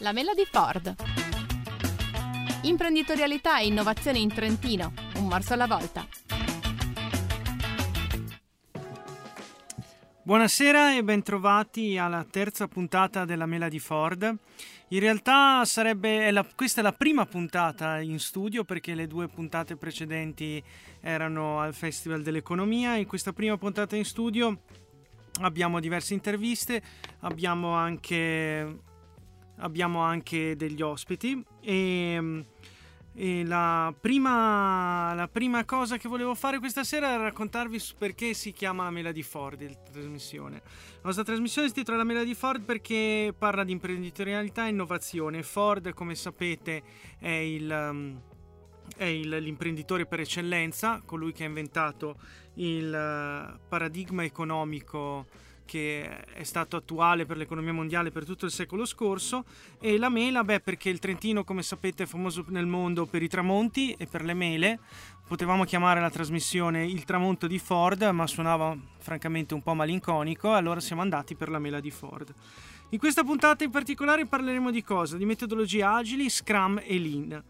La mela di Ford. Imprenditorialità e innovazione in Trentino, un morso alla volta. Buonasera e bentrovati alla terza puntata della Mela di Ford. In realtà sarebbe, la, questa è la prima puntata in studio perché le due puntate precedenti erano al Festival dell'Economia. In questa prima puntata in studio abbiamo diverse interviste, abbiamo anche, abbiamo anche degli ospiti e e la prima, la prima, cosa che volevo fare questa sera era raccontarvi perché si chiama La Mela di Ford, la trasmissione. La nostra trasmissione si intitola La Mela di Ford perché parla di imprenditorialità e innovazione. Ford, come sapete, è, il, um, è il, l'imprenditore per eccellenza, colui che ha inventato il uh, paradigma economico che è stato attuale per l'economia mondiale per tutto il secolo scorso e la mela, beh, perché il Trentino, come sapete, è famoso nel mondo per i tramonti e per le mele. Potevamo chiamare la trasmissione Il tramonto di Ford, ma suonava francamente un po' malinconico, allora siamo andati per la mela di Ford. In questa puntata in particolare parleremo di cosa? Di metodologie agili, Scrum e Lean.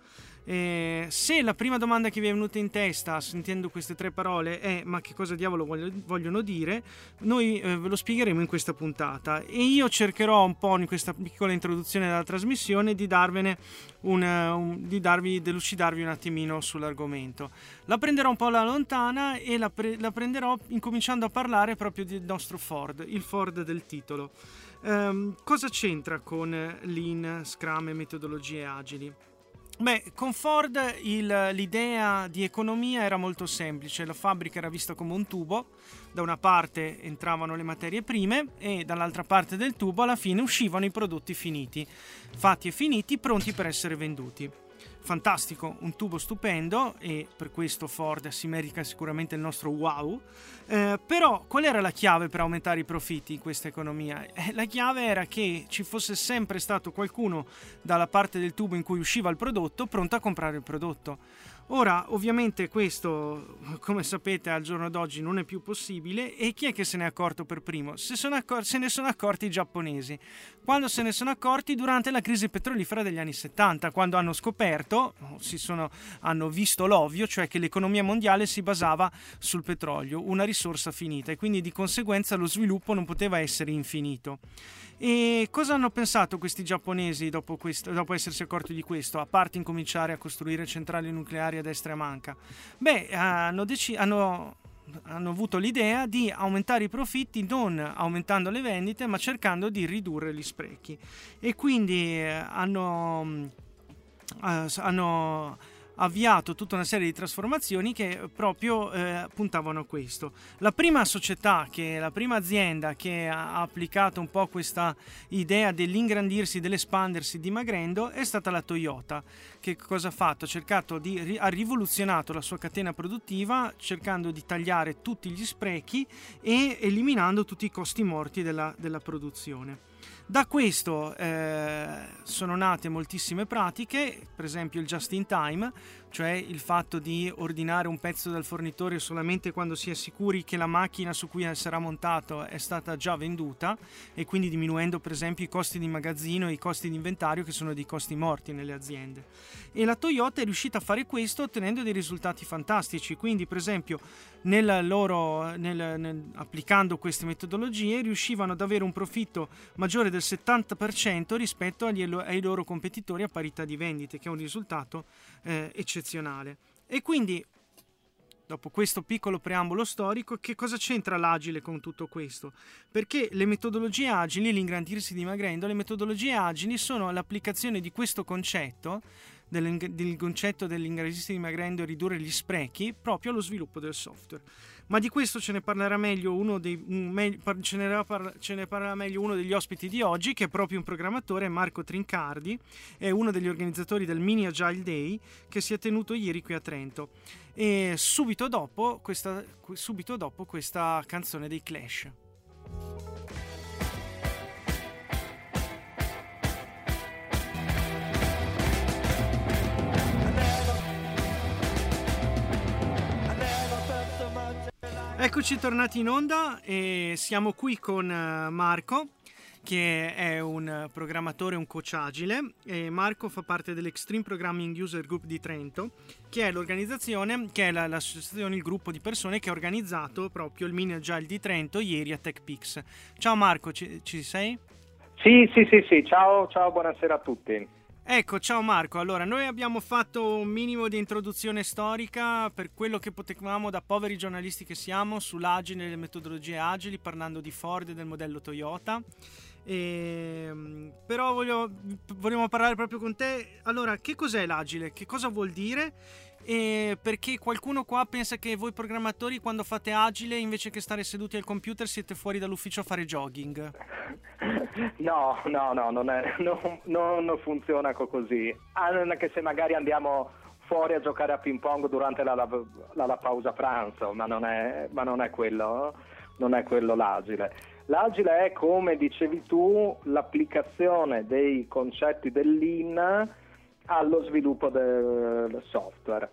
Eh, se la prima domanda che vi è venuta in testa sentendo queste tre parole è ma che cosa diavolo vogliono dire, noi eh, ve lo spiegheremo in questa puntata e io cercherò un po' in questa piccola introduzione della trasmissione di darvene un, di darvi, delucidarvi un attimino sull'argomento. La prenderò un po' alla lontana e la, pre, la prenderò incominciando a parlare proprio del nostro Ford, il Ford del titolo. Um, cosa c'entra con Lean, Scrum e metodologie agili? Beh, con Ford il, l'idea di economia era molto semplice, la fabbrica era vista come un tubo, da una parte entravano le materie prime e dall'altra parte del tubo alla fine uscivano i prodotti finiti, fatti e finiti, pronti per essere venduti fantastico, un tubo stupendo e per questo Ford si merita sicuramente il nostro wow. Eh, però qual era la chiave per aumentare i profitti in questa economia? Eh, la chiave era che ci fosse sempre stato qualcuno dalla parte del tubo in cui usciva il prodotto pronto a comprare il prodotto. Ora, ovviamente questo, come sapete, al giorno d'oggi non è più possibile e chi è che se ne è accorto per primo? Se, accor- se ne sono accorti i giapponesi. Quando se ne sono accorti? Durante la crisi petrolifera degli anni 70, quando hanno scoperto, sono, hanno visto l'ovvio, cioè che l'economia mondiale si basava sul petrolio, una risorsa finita e quindi di conseguenza lo sviluppo non poteva essere infinito. E cosa hanno pensato questi giapponesi dopo, questo, dopo, essersi accorti di questo, a parte incominciare a costruire centrali nucleari a destra e a manca? Beh, hanno, dec- hanno, hanno avuto l'idea di aumentare i profitti non aumentando le vendite, ma cercando di ridurre gli sprechi. E quindi eh, hanno, eh, hanno avviato tutta una serie di trasformazioni che proprio eh, puntavano a questo. La prima società, che, la prima azienda che ha applicato un po' questa idea dell'ingrandirsi, dell'espandersi dimagrendo è stata la Toyota. Che cosa ha fatto? Ha, cercato di, ha rivoluzionato la sua catena produttiva cercando di tagliare tutti gli sprechi e eliminando tutti i costi morti della, della produzione. Da questo eh, sono nate moltissime pratiche, per esempio il just in time, cioè il fatto di ordinare un pezzo dal fornitore solamente quando si è sicuri che la macchina su cui sarà montato è stata già venduta e quindi diminuendo per esempio i costi di magazzino e i costi di inventario che sono dei costi morti nelle aziende. E la Toyota è riuscita a fare questo ottenendo dei risultati fantastici, quindi per esempio nel loro, nel, nel, applicando queste metodologie riuscivano ad avere un profitto maggiore del 70% rispetto agli, ai loro competitori a parità di vendite, che è un risultato eh, eccezionale. E quindi, dopo questo piccolo preambolo storico, che cosa c'entra l'agile con tutto questo? Perché le metodologie agili, l'ingrandirsi dimagrendo, le metodologie agili sono l'applicazione di questo concetto del concetto dell'ingrandirsi dimagrendo e ridurre gli sprechi proprio allo sviluppo del software. Ma di questo ce ne parlerà meglio uno, dei, me, ce ne parla, ce ne parlerà meglio uno degli ospiti di oggi, che è proprio un programmatore, Marco Trincardi, è uno degli organizzatori del Mini Agile Day che si è tenuto ieri qui a Trento. E subito dopo questa, subito dopo questa canzone dei Clash. Eccoci tornati in onda e siamo qui con eh, Marco che è un programmatore, un coach agile e Marco fa parte dell'Extreme Programming User Group di Trento, che è l'organizzazione, che è la, l'associazione, il gruppo di persone che ha organizzato proprio il Mini Agile di Trento ieri a TechPix. Ciao Marco, ci, ci sei? Sì, sì, sì, sì, ciao, ciao, buonasera a tutti. Ecco, ciao Marco. Allora, noi abbiamo fatto un minimo di introduzione storica per quello che potevamo da poveri giornalisti che siamo sull'agile e le metodologie agili, parlando di Ford e del modello Toyota. E, ehm, però voglio, vogliamo parlare proprio con te. Allora, che cos'è l'agile? Che cosa vuol dire? E perché qualcuno qua pensa che voi programmatori quando fate agile invece che stare seduti al computer siete fuori dall'ufficio a fare jogging? No, no, no, non, è, non, non funziona così. Anche se magari andiamo fuori a giocare a ping pong durante la, la, la, pausa pranzo, ma non è, ma non è quello, non è quello l'agile. L'agile è, come dicevi tu, l'applicazione dei concetti del Lean allo sviluppo del software.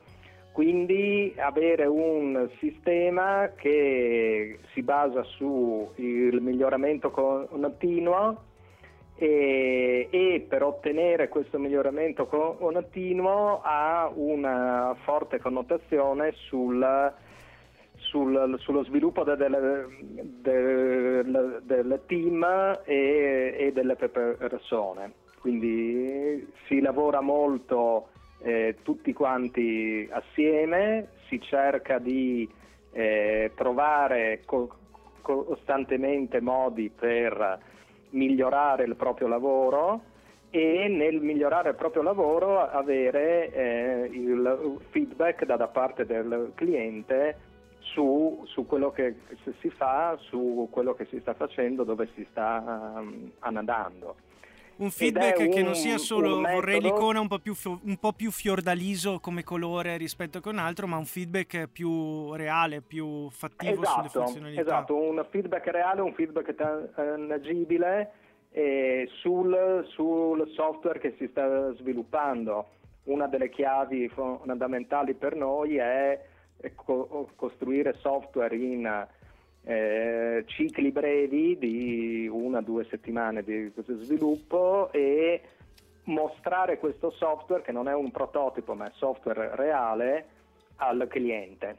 Quindi avere un sistema che si basa sul miglioramento continuo e, e, per ottenere questo miglioramento continuo ha una forte connotazione sul sul, sullo sviluppo del, del, del team e, e, delle persone. Quindi si lavora molto eh, tutti quanti assieme, si cerca di eh, trovare co- costantemente modi per migliorare il proprio lavoro e nel migliorare il proprio lavoro avere eh, il feedback da, da parte del cliente su, su, quello che si fa, su quello che si sta facendo, dove si sta um, andando. Un feedback un, che non sia solo vorrei l'icona un po, più, un po' più fiordaliso come colore rispetto che un altro, ma un feedback più reale, più fattivo esatto, sulle funzionalità. Esatto, un feedback reale, un feedback tangibile eh, sul, sul software che si sta sviluppando. Una delle chiavi fondamentali per noi è co- costruire software in eh, cicli brevi di una o due settimane di sviluppo e mostrare questo software che non è un prototipo ma è software reale al cliente.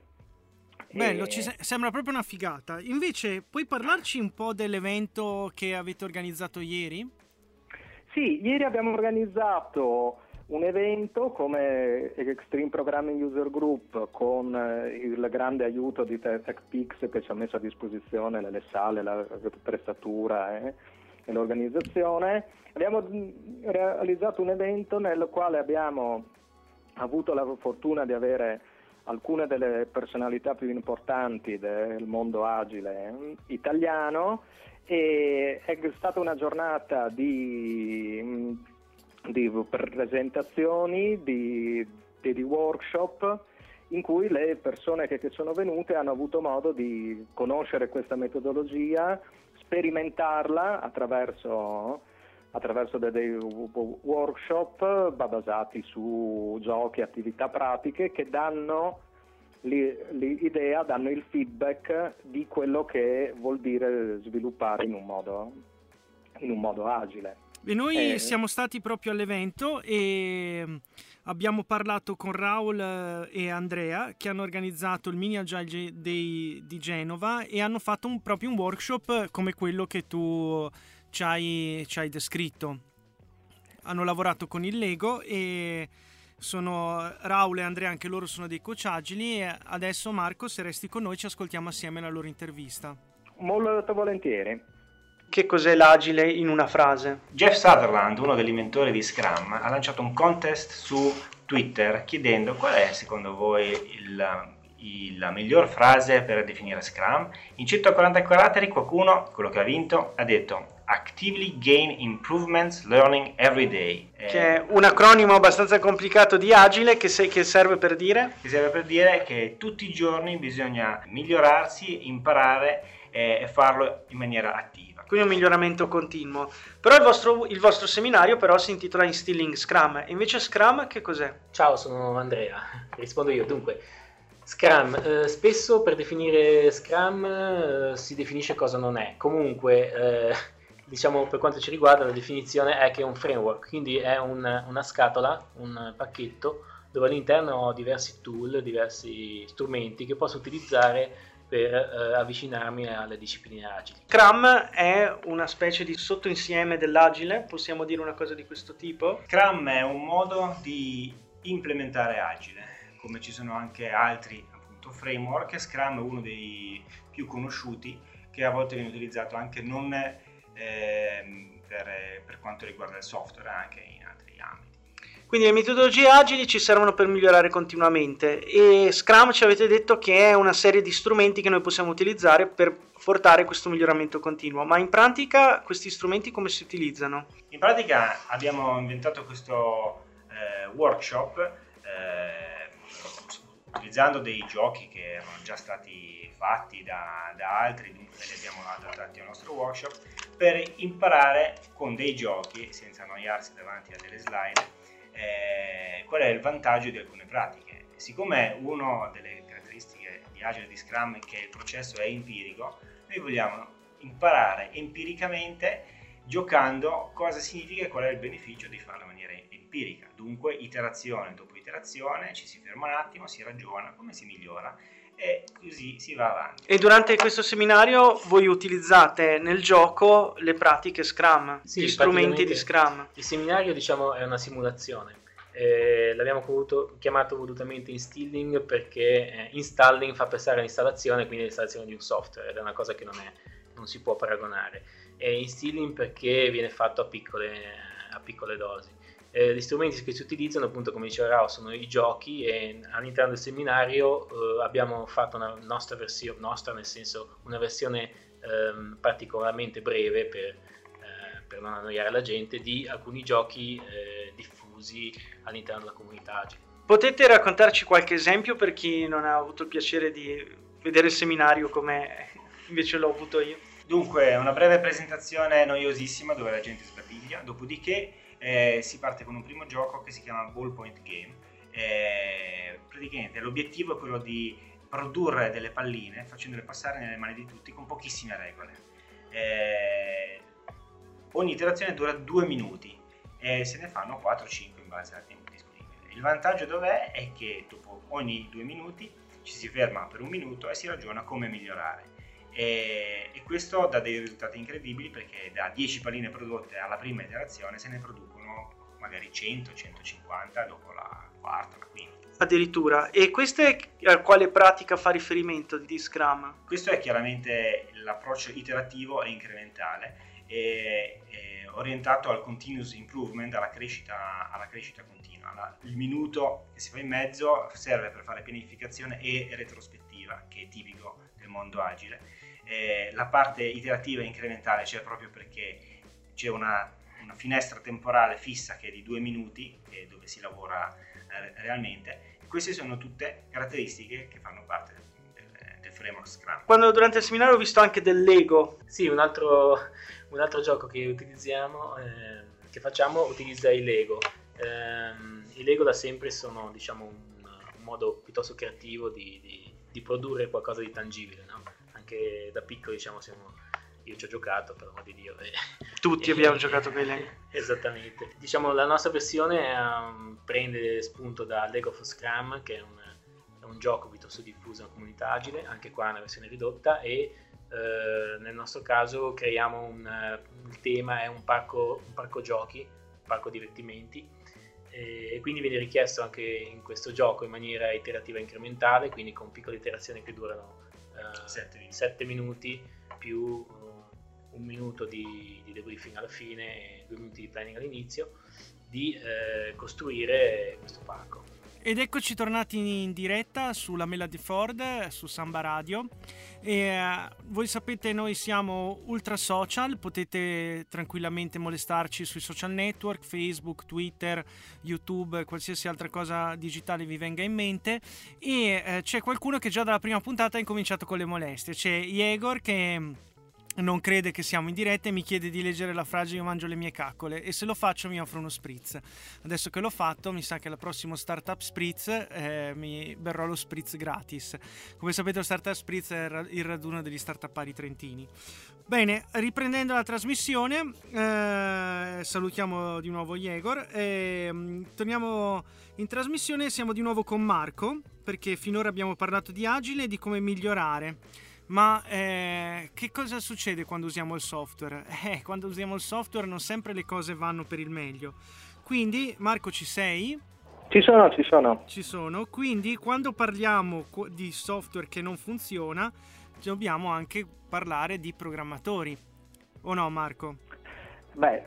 Bello, e... ci se- sembra proprio una figata. Invece, puoi parlarci un po' dell'evento che avete organizzato ieri? Sì, ieri abbiamo organizzato un evento come Extreme Programming User Group con eh, il grande aiuto di TechPix che ci ha messo a disposizione le sale, la prestatura eh, e l'organizzazione. Abbiamo mm, realizzato un evento nel quale abbiamo avuto la fortuna di avere alcune delle personalità più importanti del mondo agile eh, italiano e è stata una giornata di mm, di presentazioni, di, di, di, workshop in cui le persone che, che, sono venute hanno avuto modo di conoscere questa metodologia, sperimentarla attraverso, attraverso dei, workshop basati su giochi, attività pratiche che danno l'idea, danno il feedback di quello che vuol dire sviluppare in un modo, in un modo agile. E noi eh. siamo stati proprio all'evento e mm, abbiamo parlato con Raul eh, e Andrea che hanno organizzato il Mini Agile Day di Genova e hanno fatto un, proprio un workshop come quello che tu ci hai, ci hai descritto. Hanno lavorato con il Lego e sono Raul e Andrea, anche loro sono dei coach agili e adesso Marco se resti con noi ci ascoltiamo assieme la loro intervista. Molto volentieri. Che cos'è l'agile in una frase? Jeff Sutherland, uno degli inventori di Scrum, ha lanciato un contest su Twitter chiedendo qual è secondo voi il, il, la miglior frase per definire Scrum. In 140 caratteri qualcuno, quello che ha vinto, ha detto Actively Gain Improvements Learning Every Day. Eh, che è un acronimo abbastanza complicato di agile che, se, che serve per dire? Che serve per dire che tutti i giorni bisogna migliorarsi, imparare eh, e farlo in maniera attiva quindi un miglioramento continuo. Però il vostro, il vostro seminario però si intitola Instilling Scrum, e invece Scrum che cos'è? Ciao, sono Andrea, rispondo io. Dunque, Scrum, eh, spesso per definire Scrum eh, si definisce cosa non è. Comunque, eh, diciamo per quanto ci riguarda la definizione è che è un framework, quindi è un, una scatola, un pacchetto dove all'interno ho diversi tool, diversi strumenti che posso utilizzare per eh, avvicinarmi alle discipline agili. Scrum è una specie di sottoinsieme dell'agile, possiamo dire una cosa di questo tipo? Scrum è un modo di implementare agile, come ci sono anche altri appunto, framework, Scrum è uno dei più conosciuti che a volte viene utilizzato anche non eh, per, per quanto riguarda il software, anche in altri ambiti. Quindi le metodologie agili ci servono per migliorare continuamente e Scrum ci avete detto che è una serie di strumenti che noi possiamo utilizzare per portare questo miglioramento continuo, ma in pratica questi strumenti come si utilizzano? In pratica abbiamo inventato questo eh, workshop eh, utilizzando dei giochi che erano già stati fatti da, da altri, dunque li abbiamo adattati al nostro workshop, per imparare con dei giochi, senza annoiarsi davanti a delle slide, eh, qual è il vantaggio di alcune pratiche. Siccome una delle caratteristiche di Agile di Scrum è che il processo è empirico, noi vogliamo imparare empiricamente giocando cosa significa e qual è il beneficio di farlo in maniera empirica. Dunque, iterazione dopo iterazione, ci si ferma un attimo, si ragiona come si migliora e così si va avanti. E durante questo seminario voi utilizzate nel gioco le pratiche Scrum, sì, gli strumenti di Scrum. Il seminario diciamo è una simulazione. Eh, l'abbiamo voluto, chiamato volutamente instilling perché eh, installing fa pensare all'installazione, quindi all'installazione di un software ed è una cosa che non, è, non si può paragonare. E instilling perché viene fatto a piccole, a piccole dosi eh, gli strumenti che si utilizzano, appunto, come diceva Rao, sono i giochi e all'interno del seminario eh, abbiamo fatto una nostra versione, nostra nel senso una versione ehm, particolarmente breve per, eh, per, non annoiare la gente, di alcuni giochi eh, diffusi all'interno della comunità agile. Potete raccontarci qualche esempio per chi non ha avuto il piacere di vedere il seminario come invece l'ho avuto io? Dunque, una breve presentazione noiosissima dove la gente sbadiglia, dopodiché eh, si parte con un primo gioco che si chiama Ballpoint Game. Eh, praticamente l'obiettivo è quello di produrre delle palline facendole passare nelle mani di tutti con pochissime regole. Eh, ogni iterazione dura due minuti e se ne fanno 4-5 in base al tempo disponibile. Il vantaggio dov'è? È che dopo ogni due minuti ci si ferma per un minuto e si ragiona come migliorare e, e, questo dà dei risultati incredibili perché da 10 palline prodotte alla prima iterazione se ne producono magari 100, 150 dopo la quarta, la quinta. Addirittura. E questa è a quale pratica fa riferimento di Scrum? Questo è chiaramente l'approccio iterativo e incrementale, è, è orientato al continuous improvement, alla crescita, alla crescita continua. La, il minuto che si fa in mezzo serve per fare pianificazione e retrospettiva, che è tipico del mondo agile eh, la parte iterativa e incrementale c'è proprio perché c'è una, una, finestra temporale fissa che è di due minuti, dove si lavora eh, realmente. Queste sono tutte caratteristiche che fanno parte del, del, del, framework Scrum. Quando durante il seminario ho visto anche del Lego. Sì, un altro, un altro gioco che utilizziamo, eh, che facciamo, utilizza i Lego. Ehm, I Lego da sempre sono diciamo, un, un modo piuttosto creativo di, di, di produrre qualcosa di tangibile. No? anche da piccolo diciamo siamo io ci ho giocato per amor di Dio tutti abbiamo giocato con i Lego esattamente diciamo la nostra versione um, prende spunto da Lego for Scrum che è un, è un gioco piuttosto diffuso in comunità agile anche qua è una versione ridotta e uh, nel nostro caso creiamo un uh, il tema è un parco, un parco giochi un parco divertimenti e quindi viene richiesto anche in questo gioco in maniera iterativa incrementale quindi con piccole iterazioni che durano 7 uh, minuti più uh, un minuto di, di, debriefing alla fine e due minuti di planning all'inizio di uh, costruire questo parco. Ed eccoci tornati in diretta sulla Mela di Ford su Samba Radio. E, uh, voi sapete, noi siamo ultra social, potete tranquillamente molestarci sui social network, Facebook, Twitter, YouTube, qualsiasi altra cosa digitale vi venga in mente. E uh, c'è qualcuno che già dalla prima puntata ha incominciato con le molestie. C'è Igor che non crede che siamo in diretta e mi chiede di leggere la frase io mangio le mie caccole e se lo faccio mi offre uno spritz. Adesso che l'ho fatto mi sa che al prossimo Startup Spritz eh, mi berrò lo spritz gratis. Come sapete lo Startup Spritz è il raduno degli startupari trentini. Bene, riprendendo la trasmissione, eh, salutiamo di nuovo Igor e mm, torniamo in trasmissione, siamo di nuovo con Marco perché finora abbiamo parlato di agile e di come migliorare. Ma eh, che cosa succede quando usiamo il software? Eh, quando usiamo il software non sempre le cose vanno per il meglio. Quindi, Marco, ci sei? Ci sono, ci sono. Ci sono. Quindi, quando parliamo di software che non funziona, dobbiamo anche parlare di programmatori. O no, Marco? Beh,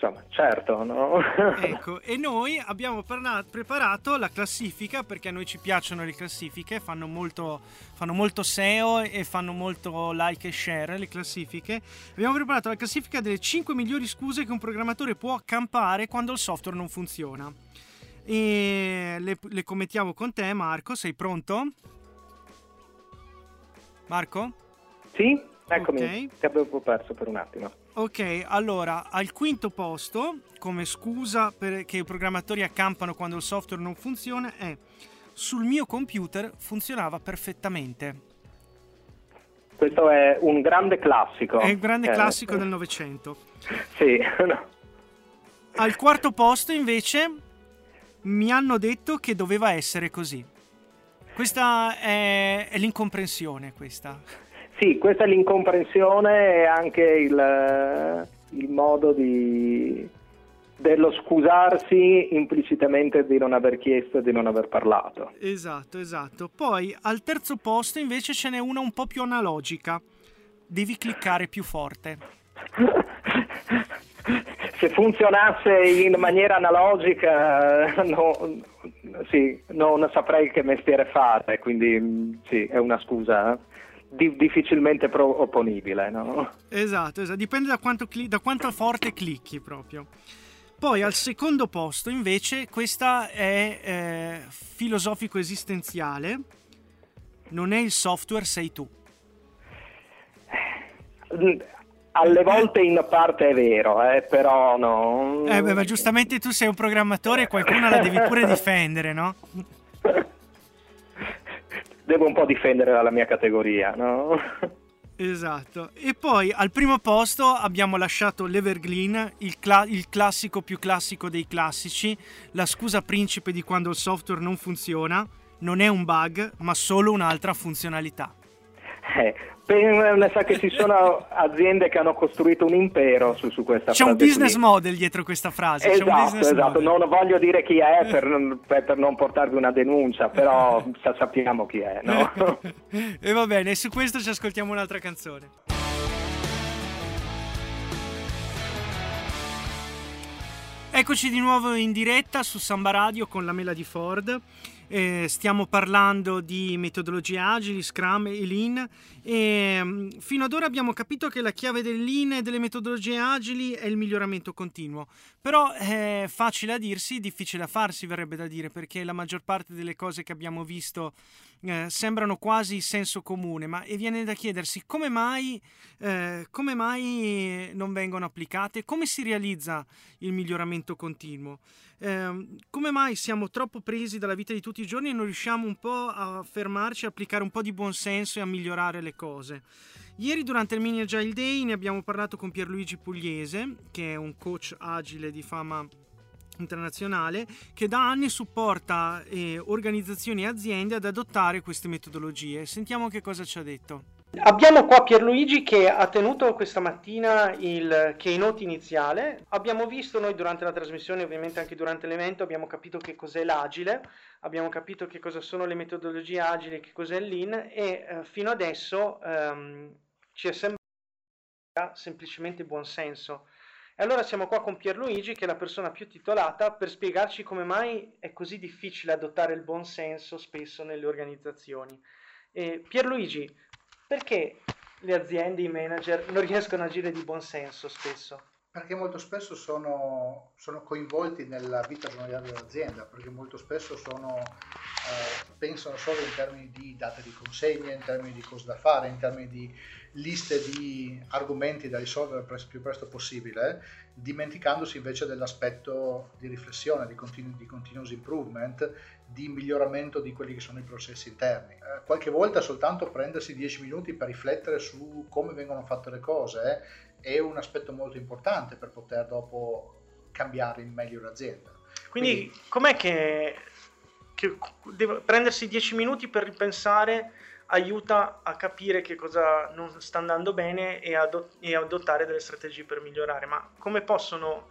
insomma, certo, no? ecco, e noi abbiamo parla- preparato la classifica perché a noi ci piacciono le classifiche, fanno molto, fanno molto SEO e fanno molto like e share le classifiche. Abbiamo preparato la classifica delle 5 migliori scuse che un programmatore può accampare quando il software non funziona. E le, le commentiamo con te, Marco. Sei pronto? Marco? Sì, eccomi. Okay. Ti avevo perso per un attimo. Ok, allora, al quinto posto, come scusa che i programmatori accampano quando il software non funziona, è sul mio computer funzionava perfettamente. Questo è un grande classico. È un grande eh, classico eh. del Novecento. Sì. Al quarto posto, invece, mi hanno detto che doveva essere così. Questa è, è l'incomprensione, questa. Sì, questa è l'incomprensione e anche il, il modo di, dello scusarsi implicitamente di non aver chiesto e di non aver parlato. Esatto, esatto. Poi al terzo posto invece ce n'è una un po' più analogica. Devi cliccare più forte. Se funzionasse in maniera analogica, no, sì, non saprei che mestiere fare, quindi sì, è una scusa. Di- difficilmente proponibile, no? Esatto, esatto. dipende da quanto, cli- da quanto forte clicchi proprio. Poi al secondo posto invece questa è eh, filosofico esistenziale, non è il software, sei tu. Alle volte in parte è vero, eh, però no. Eh beh, ma giustamente tu sei un programmatore e qualcuno la devi pure difendere, no? Devo un po' difendere la mia categoria, no? Esatto. E poi al primo posto abbiamo lasciato l'Evergreen, il, cla- il, classico più classico dei classici, la scusa principe di quando il software non funziona. Non è un bug, ma solo un'altra funzionalità. Eh, ne sa che ci sono aziende che hanno costruito un impero su, su questa C'è frase. C'è un business qui. model dietro questa frase. Esatto, esatto. Model. non voglio dire chi è per, per, non portarvi una denuncia, però sappiamo chi è. No? e va bene, su questo ci ascoltiamo un'altra canzone. Eccoci di nuovo in diretta su Samba Radio con la Mela di Ford eh, stiamo parlando di metodologie agili, Scrum e Lean e mm, fino ad ora abbiamo capito che la chiave del Lean e delle metodologie agili è il miglioramento continuo. Però è facile a dirsi, difficile a farsi, verrebbe da dire, perché la maggior parte delle cose che abbiamo visto eh, sembrano quasi senso comune, ma e viene da chiedersi come mai, eh, come mai non vengono applicate, come si realizza il miglioramento continuo. Eh, come mai siamo troppo presi dalla vita di tutti i giorni e non riusciamo un po' a fermarci, a applicare un po' di buonsenso e a migliorare le cose? Ieri durante il Mini Agile Day ne abbiamo parlato con Pierluigi Pugliese, che è un coach agile di fama internazionale che da anni supporta eh, organizzazioni e aziende ad adottare queste metodologie. Sentiamo che cosa ci ha detto. Abbiamo qua Pierluigi che ha tenuto questa mattina il keynote iniziale. Abbiamo visto noi durante la trasmissione, ovviamente anche durante l'evento, abbiamo capito che cos'è l'agile, abbiamo capito che cosa sono le metodologie agili, che cos'è il e eh, fino adesso ehm, ci è sembrato semplicemente buonsenso. E allora siamo qua con Pierluigi, che è la persona più titolata, per spiegarci come mai è così difficile adottare il buonsenso spesso nelle organizzazioni. E Pierluigi, perché le aziende, i manager non riescono a agire di buon senso spesso? Perché molto spesso sono, sono, coinvolti nella vita giornaliera dell'azienda, perché molto spesso sono, eh, pensano solo in termini di date di consegna, in termini di cose da fare, in termini di liste di argomenti da risolvere il più presto possibile, dimenticandosi invece dell'aspetto di riflessione, di, continu- di continuous improvement, di miglioramento di quelli che sono i processi interni. Eh, qualche volta soltanto prendersi 10 minuti per riflettere su come vengono fatte le cose è un aspetto molto importante per poter dopo cambiare in meglio l'azienda. Quindi, Quindi com'è che, che prendersi 10 minuti per ripensare aiuta a capire che cosa non sta andando bene e, adott- e adottare delle strategie per migliorare? Ma come possono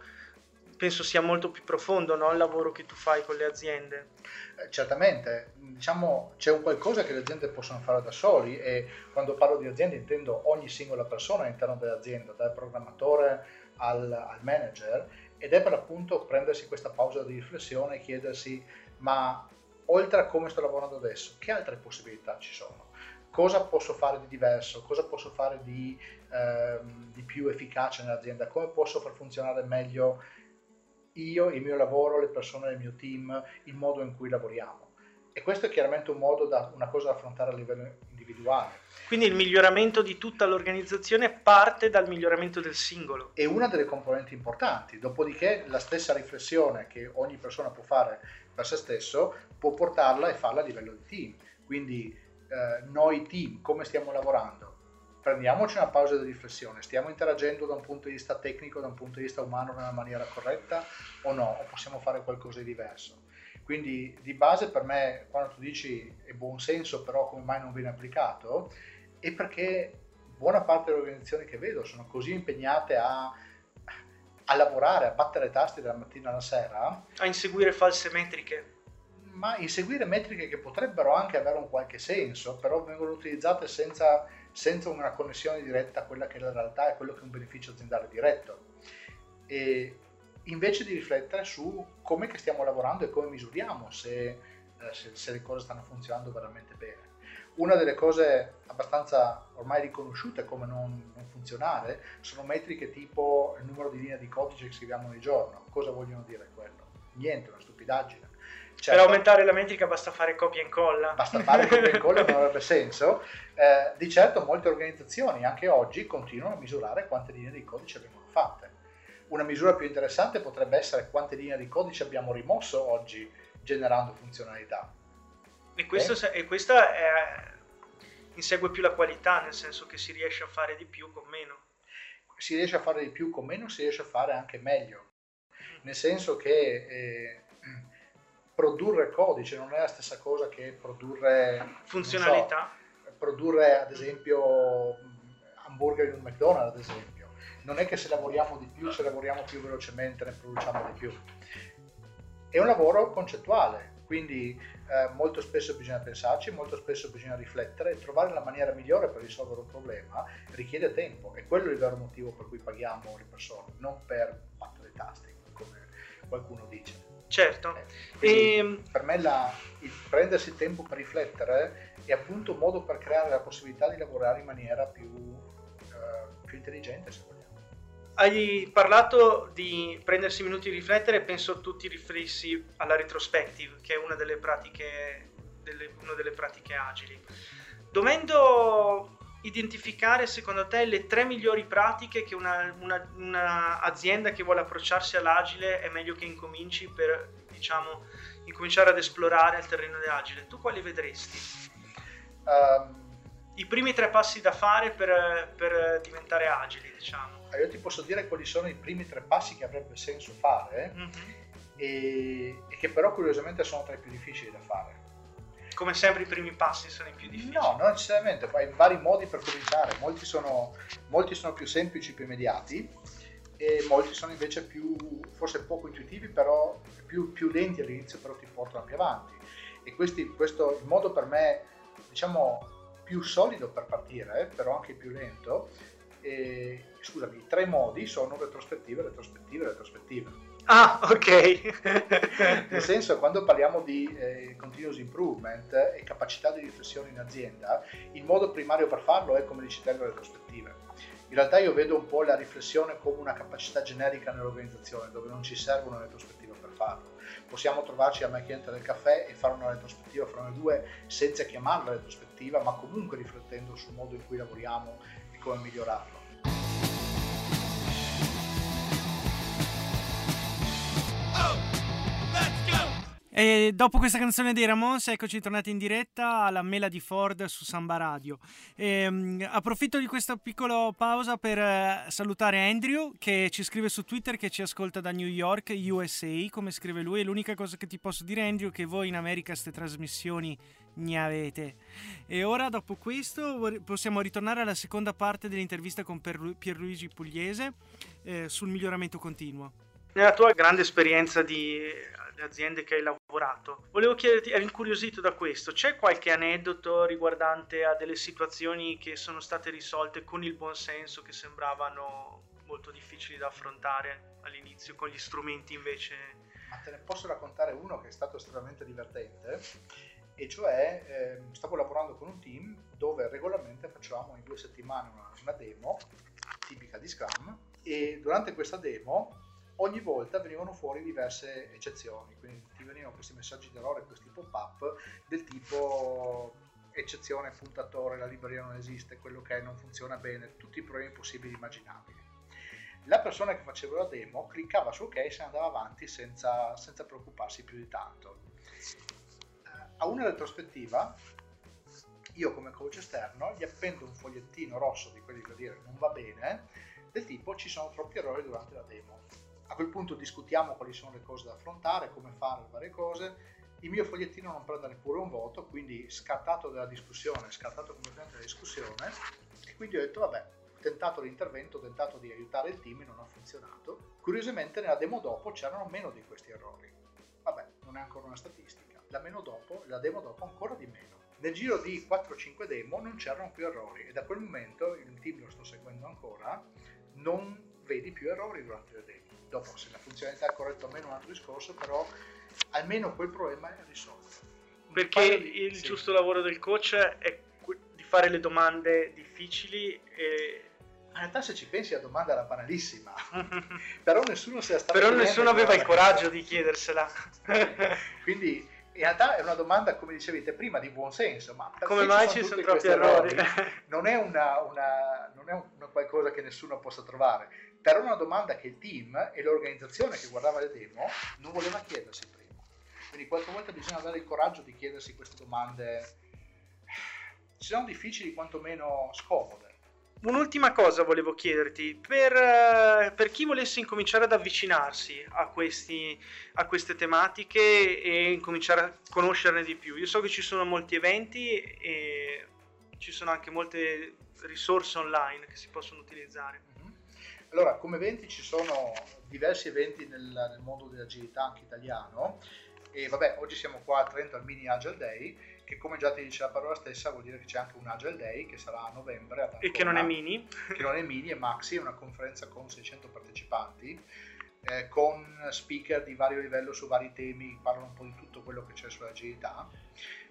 penso sia molto più profondo no? il lavoro che tu fai con le aziende. Eh, certamente, diciamo c'è un qualcosa che le aziende possono fare da soli e quando parlo di aziende intendo ogni singola persona all'interno dell'azienda, dal programmatore al, al manager ed è per appunto prendersi questa pausa di riflessione e chiedersi ma oltre a come sto lavorando adesso, che altre possibilità ci sono? Cosa posso fare di diverso? Cosa posso fare di, ehm, di più efficace nell'azienda? Come posso far funzionare meglio io, il mio lavoro, le persone del mio team, il modo in cui lavoriamo. E questo è chiaramente un modo da, una cosa da affrontare a livello individuale. Quindi il miglioramento di tutta l'organizzazione parte dal miglioramento del singolo. È una delle componenti importanti, dopodiché la stessa riflessione che ogni persona può fare per se stesso può portarla e farla a livello di team. Quindi eh, noi team, come stiamo lavorando? Prendiamoci una pausa di riflessione, stiamo interagendo da un punto di vista tecnico, da un punto di vista umano nella maniera corretta o no, o possiamo fare qualcosa di diverso. Quindi di base per me quando tu dici è buon senso però come mai non viene applicato è perché buona parte delle organizzazioni che vedo sono così impegnate a, a lavorare, a battere tasti dalla mattina alla sera. A inseguire false metriche ma inseguire metriche che potrebbero anche avere un qualche senso, però vengono utilizzate senza senza una connessione diretta a quella che è la realtà e quello che è un beneficio aziendale diretto. E invece di riflettere su come stiamo lavorando e come misuriamo se, eh, se, se le cose stanno funzionando veramente bene. Una delle cose abbastanza ormai riconosciute come non, non, funzionare sono metriche tipo il numero di linee di codice che scriviamo ogni giorno. Cosa vogliono dire quello? Niente, una stupidaggine. Certo, per aumentare la metrica basta fare copia e incolla. Basta fare copia e incolla, non avrebbe senso. Eh, di certo molte organizzazioni anche oggi continuano a misurare quante linee di codice vengono fatte. Una misura più interessante potrebbe essere quante linee di codice abbiamo rimosso oggi generando funzionalità. E, questo, okay? e questa è, insegue più la qualità, nel senso che si riesce a fare di più con meno. Si riesce a fare di più con meno, si riesce a fare anche meglio. Nel senso che eh, produrre codice non è la stessa cosa che produrre funzionalità. So, produrre ad esempio hamburger in un McDonald's, ad esempio. Non è che se lavoriamo di più, se lavoriamo più velocemente ne produciamo di più. È un lavoro concettuale, quindi eh, molto spesso bisogna pensarci, molto spesso bisogna riflettere e trovare la maniera migliore per risolvere un problema richiede tempo e quello è il vero motivo per cui paghiamo le persone, non per battere i tasti, come qualcuno dice. Certo. Eh, e... Ehm, per me la, il prendersi tempo per riflettere è appunto un modo per creare la possibilità di lavorare in maniera più, uh, più intelligente, se vogliamo. Hai parlato di prendersi minuti di riflettere, penso tu ti riferissi alla retrospective, che è una delle pratiche, delle, una delle pratiche agili. Dovendo identificare secondo te le tre migliori pratiche che una, una, una, azienda che vuole approcciarsi all'agile è meglio che incominci per diciamo incominciare ad esplorare il terreno dell'agile tu quali vedresti? Um, i primi tre passi da fare per, per, diventare agili diciamo io ti posso dire quali sono i primi tre passi che avrebbe senso fare mm-hmm. e, e che però curiosamente sono tra i più difficili da fare come sempre i primi passi sono i più difficili. No, non necessariamente, hai vari modi per cominciare, molti sono, molti sono più semplici, più immediati e molti sono invece più, forse poco intuitivi, però più, più lenti all'inizio, però ti portano più avanti. E questi, questo il modo per me, diciamo, più solido per partire, però anche più lento, e, scusami, i tre modi sono retrospettive, retrospettive, retrospettive Ah, ok. Nel senso, quando parliamo di eh, continuous improvement e capacità di riflessione in azienda, il modo primario per farlo è, come dici te, le retrospettive. In realtà io vedo un po' la riflessione come una capacità generica nell'organizzazione, dove non ci serve una retrospettiva per farlo. Possiamo trovarci a macchietta del caffè e fare una retrospettiva fra noi due senza chiamarla retrospettiva, ma comunque riflettendo sul modo in cui lavoriamo e come migliorarlo. E dopo questa canzone dei Ramones, eccoci tornati in diretta alla Mela di Ford su Samba Radio. E, um, approfitto di questa piccola pausa per uh, salutare Andrew che ci scrive su Twitter che ci ascolta da New York, USA, come scrive lui. E l'unica cosa che ti posso dire, Andrew, è che voi in America queste trasmissioni ne avete. E ora, dopo questo, possiamo ritornare alla seconda parte dell'intervista con Pierluigi Pugliese eh, sul miglioramento continuo. Nella tua grande esperienza di aziende che hai lavorato. Volevo chiederti, ero incuriosito da questo, c'è qualche aneddoto riguardante a delle situazioni che sono state risolte con il buon senso che sembravano molto difficili da affrontare all'inizio, con gli strumenti invece... Ma te ne posso raccontare uno che è stato estremamente divertente, e cioè eh, stavo lavorando con un team dove regolarmente facevamo in due settimane una, una demo tipica di Scrum e durante questa demo ogni volta venivano fuori diverse eccezioni, quindi ti venivano questi messaggi d'errore, questi pop-up del tipo eccezione, puntatore, la libreria non esiste, quello che è non funziona bene, tutti i problemi possibili e immaginabili. La persona che faceva la demo cliccava su ok e se ne andava avanti senza, senza preoccuparsi più di tanto. A una retrospettiva, io come coach esterno gli appendo un fogliettino rosso di quelli che dire non va bene, del tipo ci sono troppi errori durante la demo a quel punto discutiamo quali sono le cose da affrontare, come fare le varie cose. Il mio fogliettino non prende neppure un voto, quindi scartato dalla discussione, scartato completamente dalla discussione. E quindi ho detto, vabbè, ho tentato l'intervento, ho tentato di aiutare il team e non ha funzionato. Curiosamente nella demo dopo c'erano meno di questi errori. Vabbè, non è ancora una statistica. La, meno dopo, la demo dopo ancora di meno. Nel giro di 4-5 demo non c'erano più errori e da quel momento il team lo sto seguendo ancora, non vedi più errori durante le demo dopo se la funzionalità è corretta o meno è un altro discorso, però almeno quel problema è risolto. Perché il sì. giusto lavoro del coach è di fare le domande difficili e in realtà se ci pensi la domanda era banalissima però nessuno si è stato però nessuno aveva il coraggio di chiedersela quindi in realtà è una domanda come dicevi te prima di buon senso ma come mai ci sono troppi errori non è, una, una, non è una qualcosa che nessuno possa trovare però una domanda che il team e l'organizzazione che guardava le demo non voleva chiedersi prima. Quindi qualche volta bisogna avere il coraggio di chiedersi queste domande, se sono difficili quantomeno scomode. Un'ultima cosa volevo chiederti, per, eh, per, chi volesse incominciare ad avvicinarsi a, questi, a, queste tematiche e incominciare a conoscerne di più, io so che ci sono molti eventi e ci sono anche molte risorse online che si possono utilizzare. Allora, come eventi ci sono diversi eventi nel, nel mondo dell'agilità anche italiano. E vabbè, oggi siamo qua a Trento al Mini Agile Day, che come già ti dice la parola stessa vuol dire che c'è anche un Agile Day che sarà a novembre. Ancona, e che non è mini. Che non è mini, è maxi, è una conferenza con 600 partecipanti, eh, con speaker di vario livello su vari temi, parlano un po' di tutto quello che c'è sull'agilità.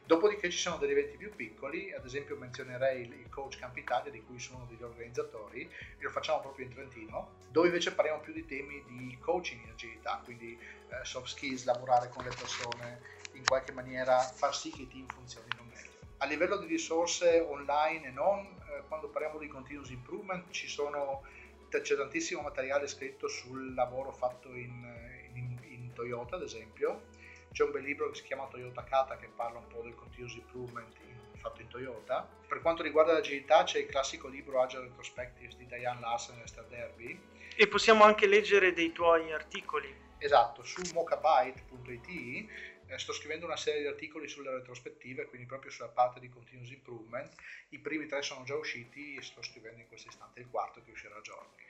Dopodiché ci sono degli eventi più piccoli, ad esempio menzionerei il Coach Camp Italia di cui sono uno degli organizzatori, e lo facciamo proprio in Trentino, dove invece parliamo più di temi di coaching in agilità, quindi eh, soft skills, lavorare con le persone, in qualche maniera far sì che i team funzionino meglio. A livello di risorse online e non, eh, quando parliamo di continuous improvement ci sono, c'è tantissimo materiale scritto sul lavoro fatto in, in, in Toyota, ad esempio, c'è un bel libro che si chiama Toyota Kata che parla un po' del continuous improvement in, fatto in Toyota. Per quanto riguarda l'agilità c'è il classico libro Agile Retrospectives di Diane Larsen e Esther Derby. E possiamo anche leggere dei tuoi articoli. Esatto, su mocabyte.it eh, sto scrivendo una serie di articoli sulle retrospettive, quindi proprio sulla parte di continuous improvement. I primi tre sono già usciti e sto scrivendo in questo istante il quarto che uscirà a giorni.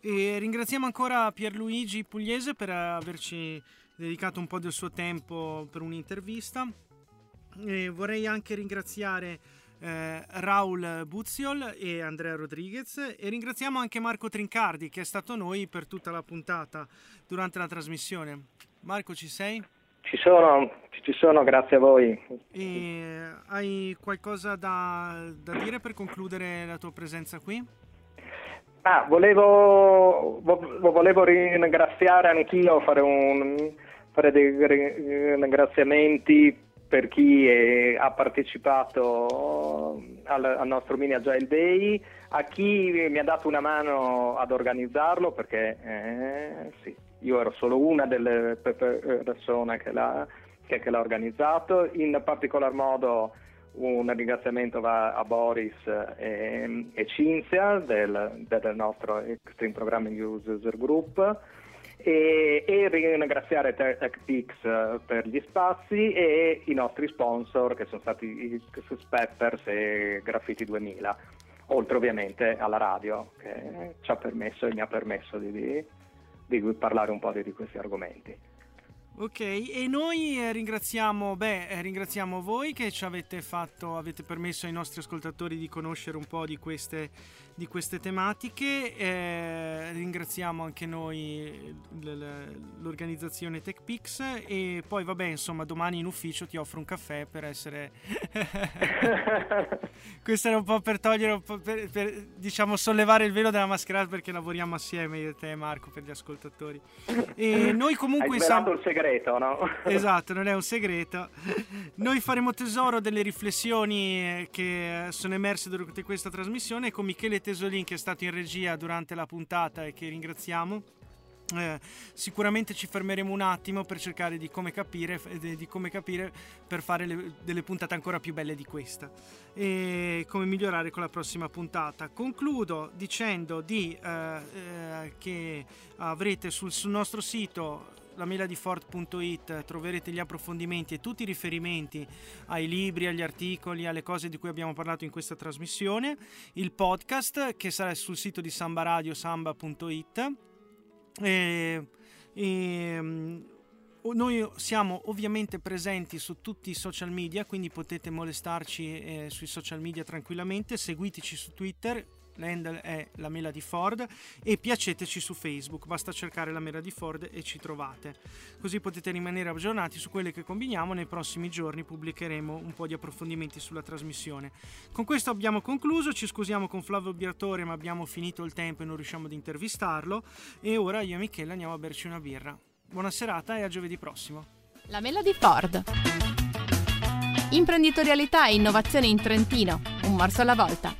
E ringraziamo ancora Pierluigi Pugliese per averci dedicato un po' del suo tempo per un'intervista. E vorrei anche ringraziare eh, Raul Buziol e Andrea Rodriguez e ringraziamo anche Marco Trincardi che è stato noi per tutta la puntata durante la trasmissione. Marco ci sei? Ci sono, ci sono, grazie a voi. E hai qualcosa da, da dire per concludere la tua presenza qui? Ah, volevo, volevo ringraziare anch'io, fare, un, fare dei ringraziamenti per chi è, ha partecipato al, al, nostro Mini Agile Day, a chi mi ha dato una mano ad organizzarlo, perché eh, sì, io ero solo una delle persone che l'ha, che, che l'ha organizzato, in particolar modo un ringraziamento va a Boris e, e Cinzia del, del, nostro Extreme Programming User Group e, e ringraziare TechPix per gli spazi e i nostri sponsor che sono stati i Peppers e Graffiti 2000 oltre ovviamente alla radio che ci ha permesso e mi ha permesso di, di, di parlare un po' di, di questi argomenti. Ok, e noi eh, ringraziamo, beh, eh, ringraziamo voi che ci avete fatto, avete permesso ai nostri ascoltatori di conoscere un po' di queste di queste tematiche. Eh, ringraziamo anche noi l'organizzazione TechPix e poi vabbè insomma domani in ufficio ti offro un caffè per essere... Questo era un po' per togliere, un po' per, per, diciamo sollevare il velo della mascherata perché lavoriamo assieme io e te Marco per gli ascoltatori. E noi comunque... Hai svelato il segreto, no? esatto, non è un segreto. Noi faremo tesoro delle riflessioni che sono emerse durante questa trasmissione con Michele Tesolin che è stato in regia durante la puntata e che ringraziamo. Eh, sicuramente ci fermeremo un attimo per cercare di come capire, di come capire per fare le, delle puntate ancora più belle di questa e come migliorare con la prossima puntata. Concludo dicendo di, eh, eh, che avrete sul, sul nostro sito la mail di Ford.it troverete gli approfondimenti e tutti i riferimenti ai libri, agli articoli, alle cose di cui abbiamo parlato in questa trasmissione, il podcast che sarà sul sito di Samba Radio, samba.it. E, e, mm, noi siamo ovviamente presenti su tutti i social media, quindi potete molestarci eh, sui social media tranquillamente, seguiteci su Twitter, l'handle è la mela di Ford e piaceteci su Facebook, basta cercare la mela di Ford e ci trovate. Così potete rimanere aggiornati su quelle che combiniamo, nei prossimi giorni pubblicheremo un po' di approfondimenti sulla trasmissione. Con questo abbiamo concluso, ci scusiamo con Flavio Biatore ma abbiamo finito il tempo e non riusciamo ad intervistarlo e ora io e Michele andiamo a berci una birra. Buona serata e a giovedì prossimo. La mela di Ford. Imprenditorialità e innovazione in Trentino, un morso alla volta.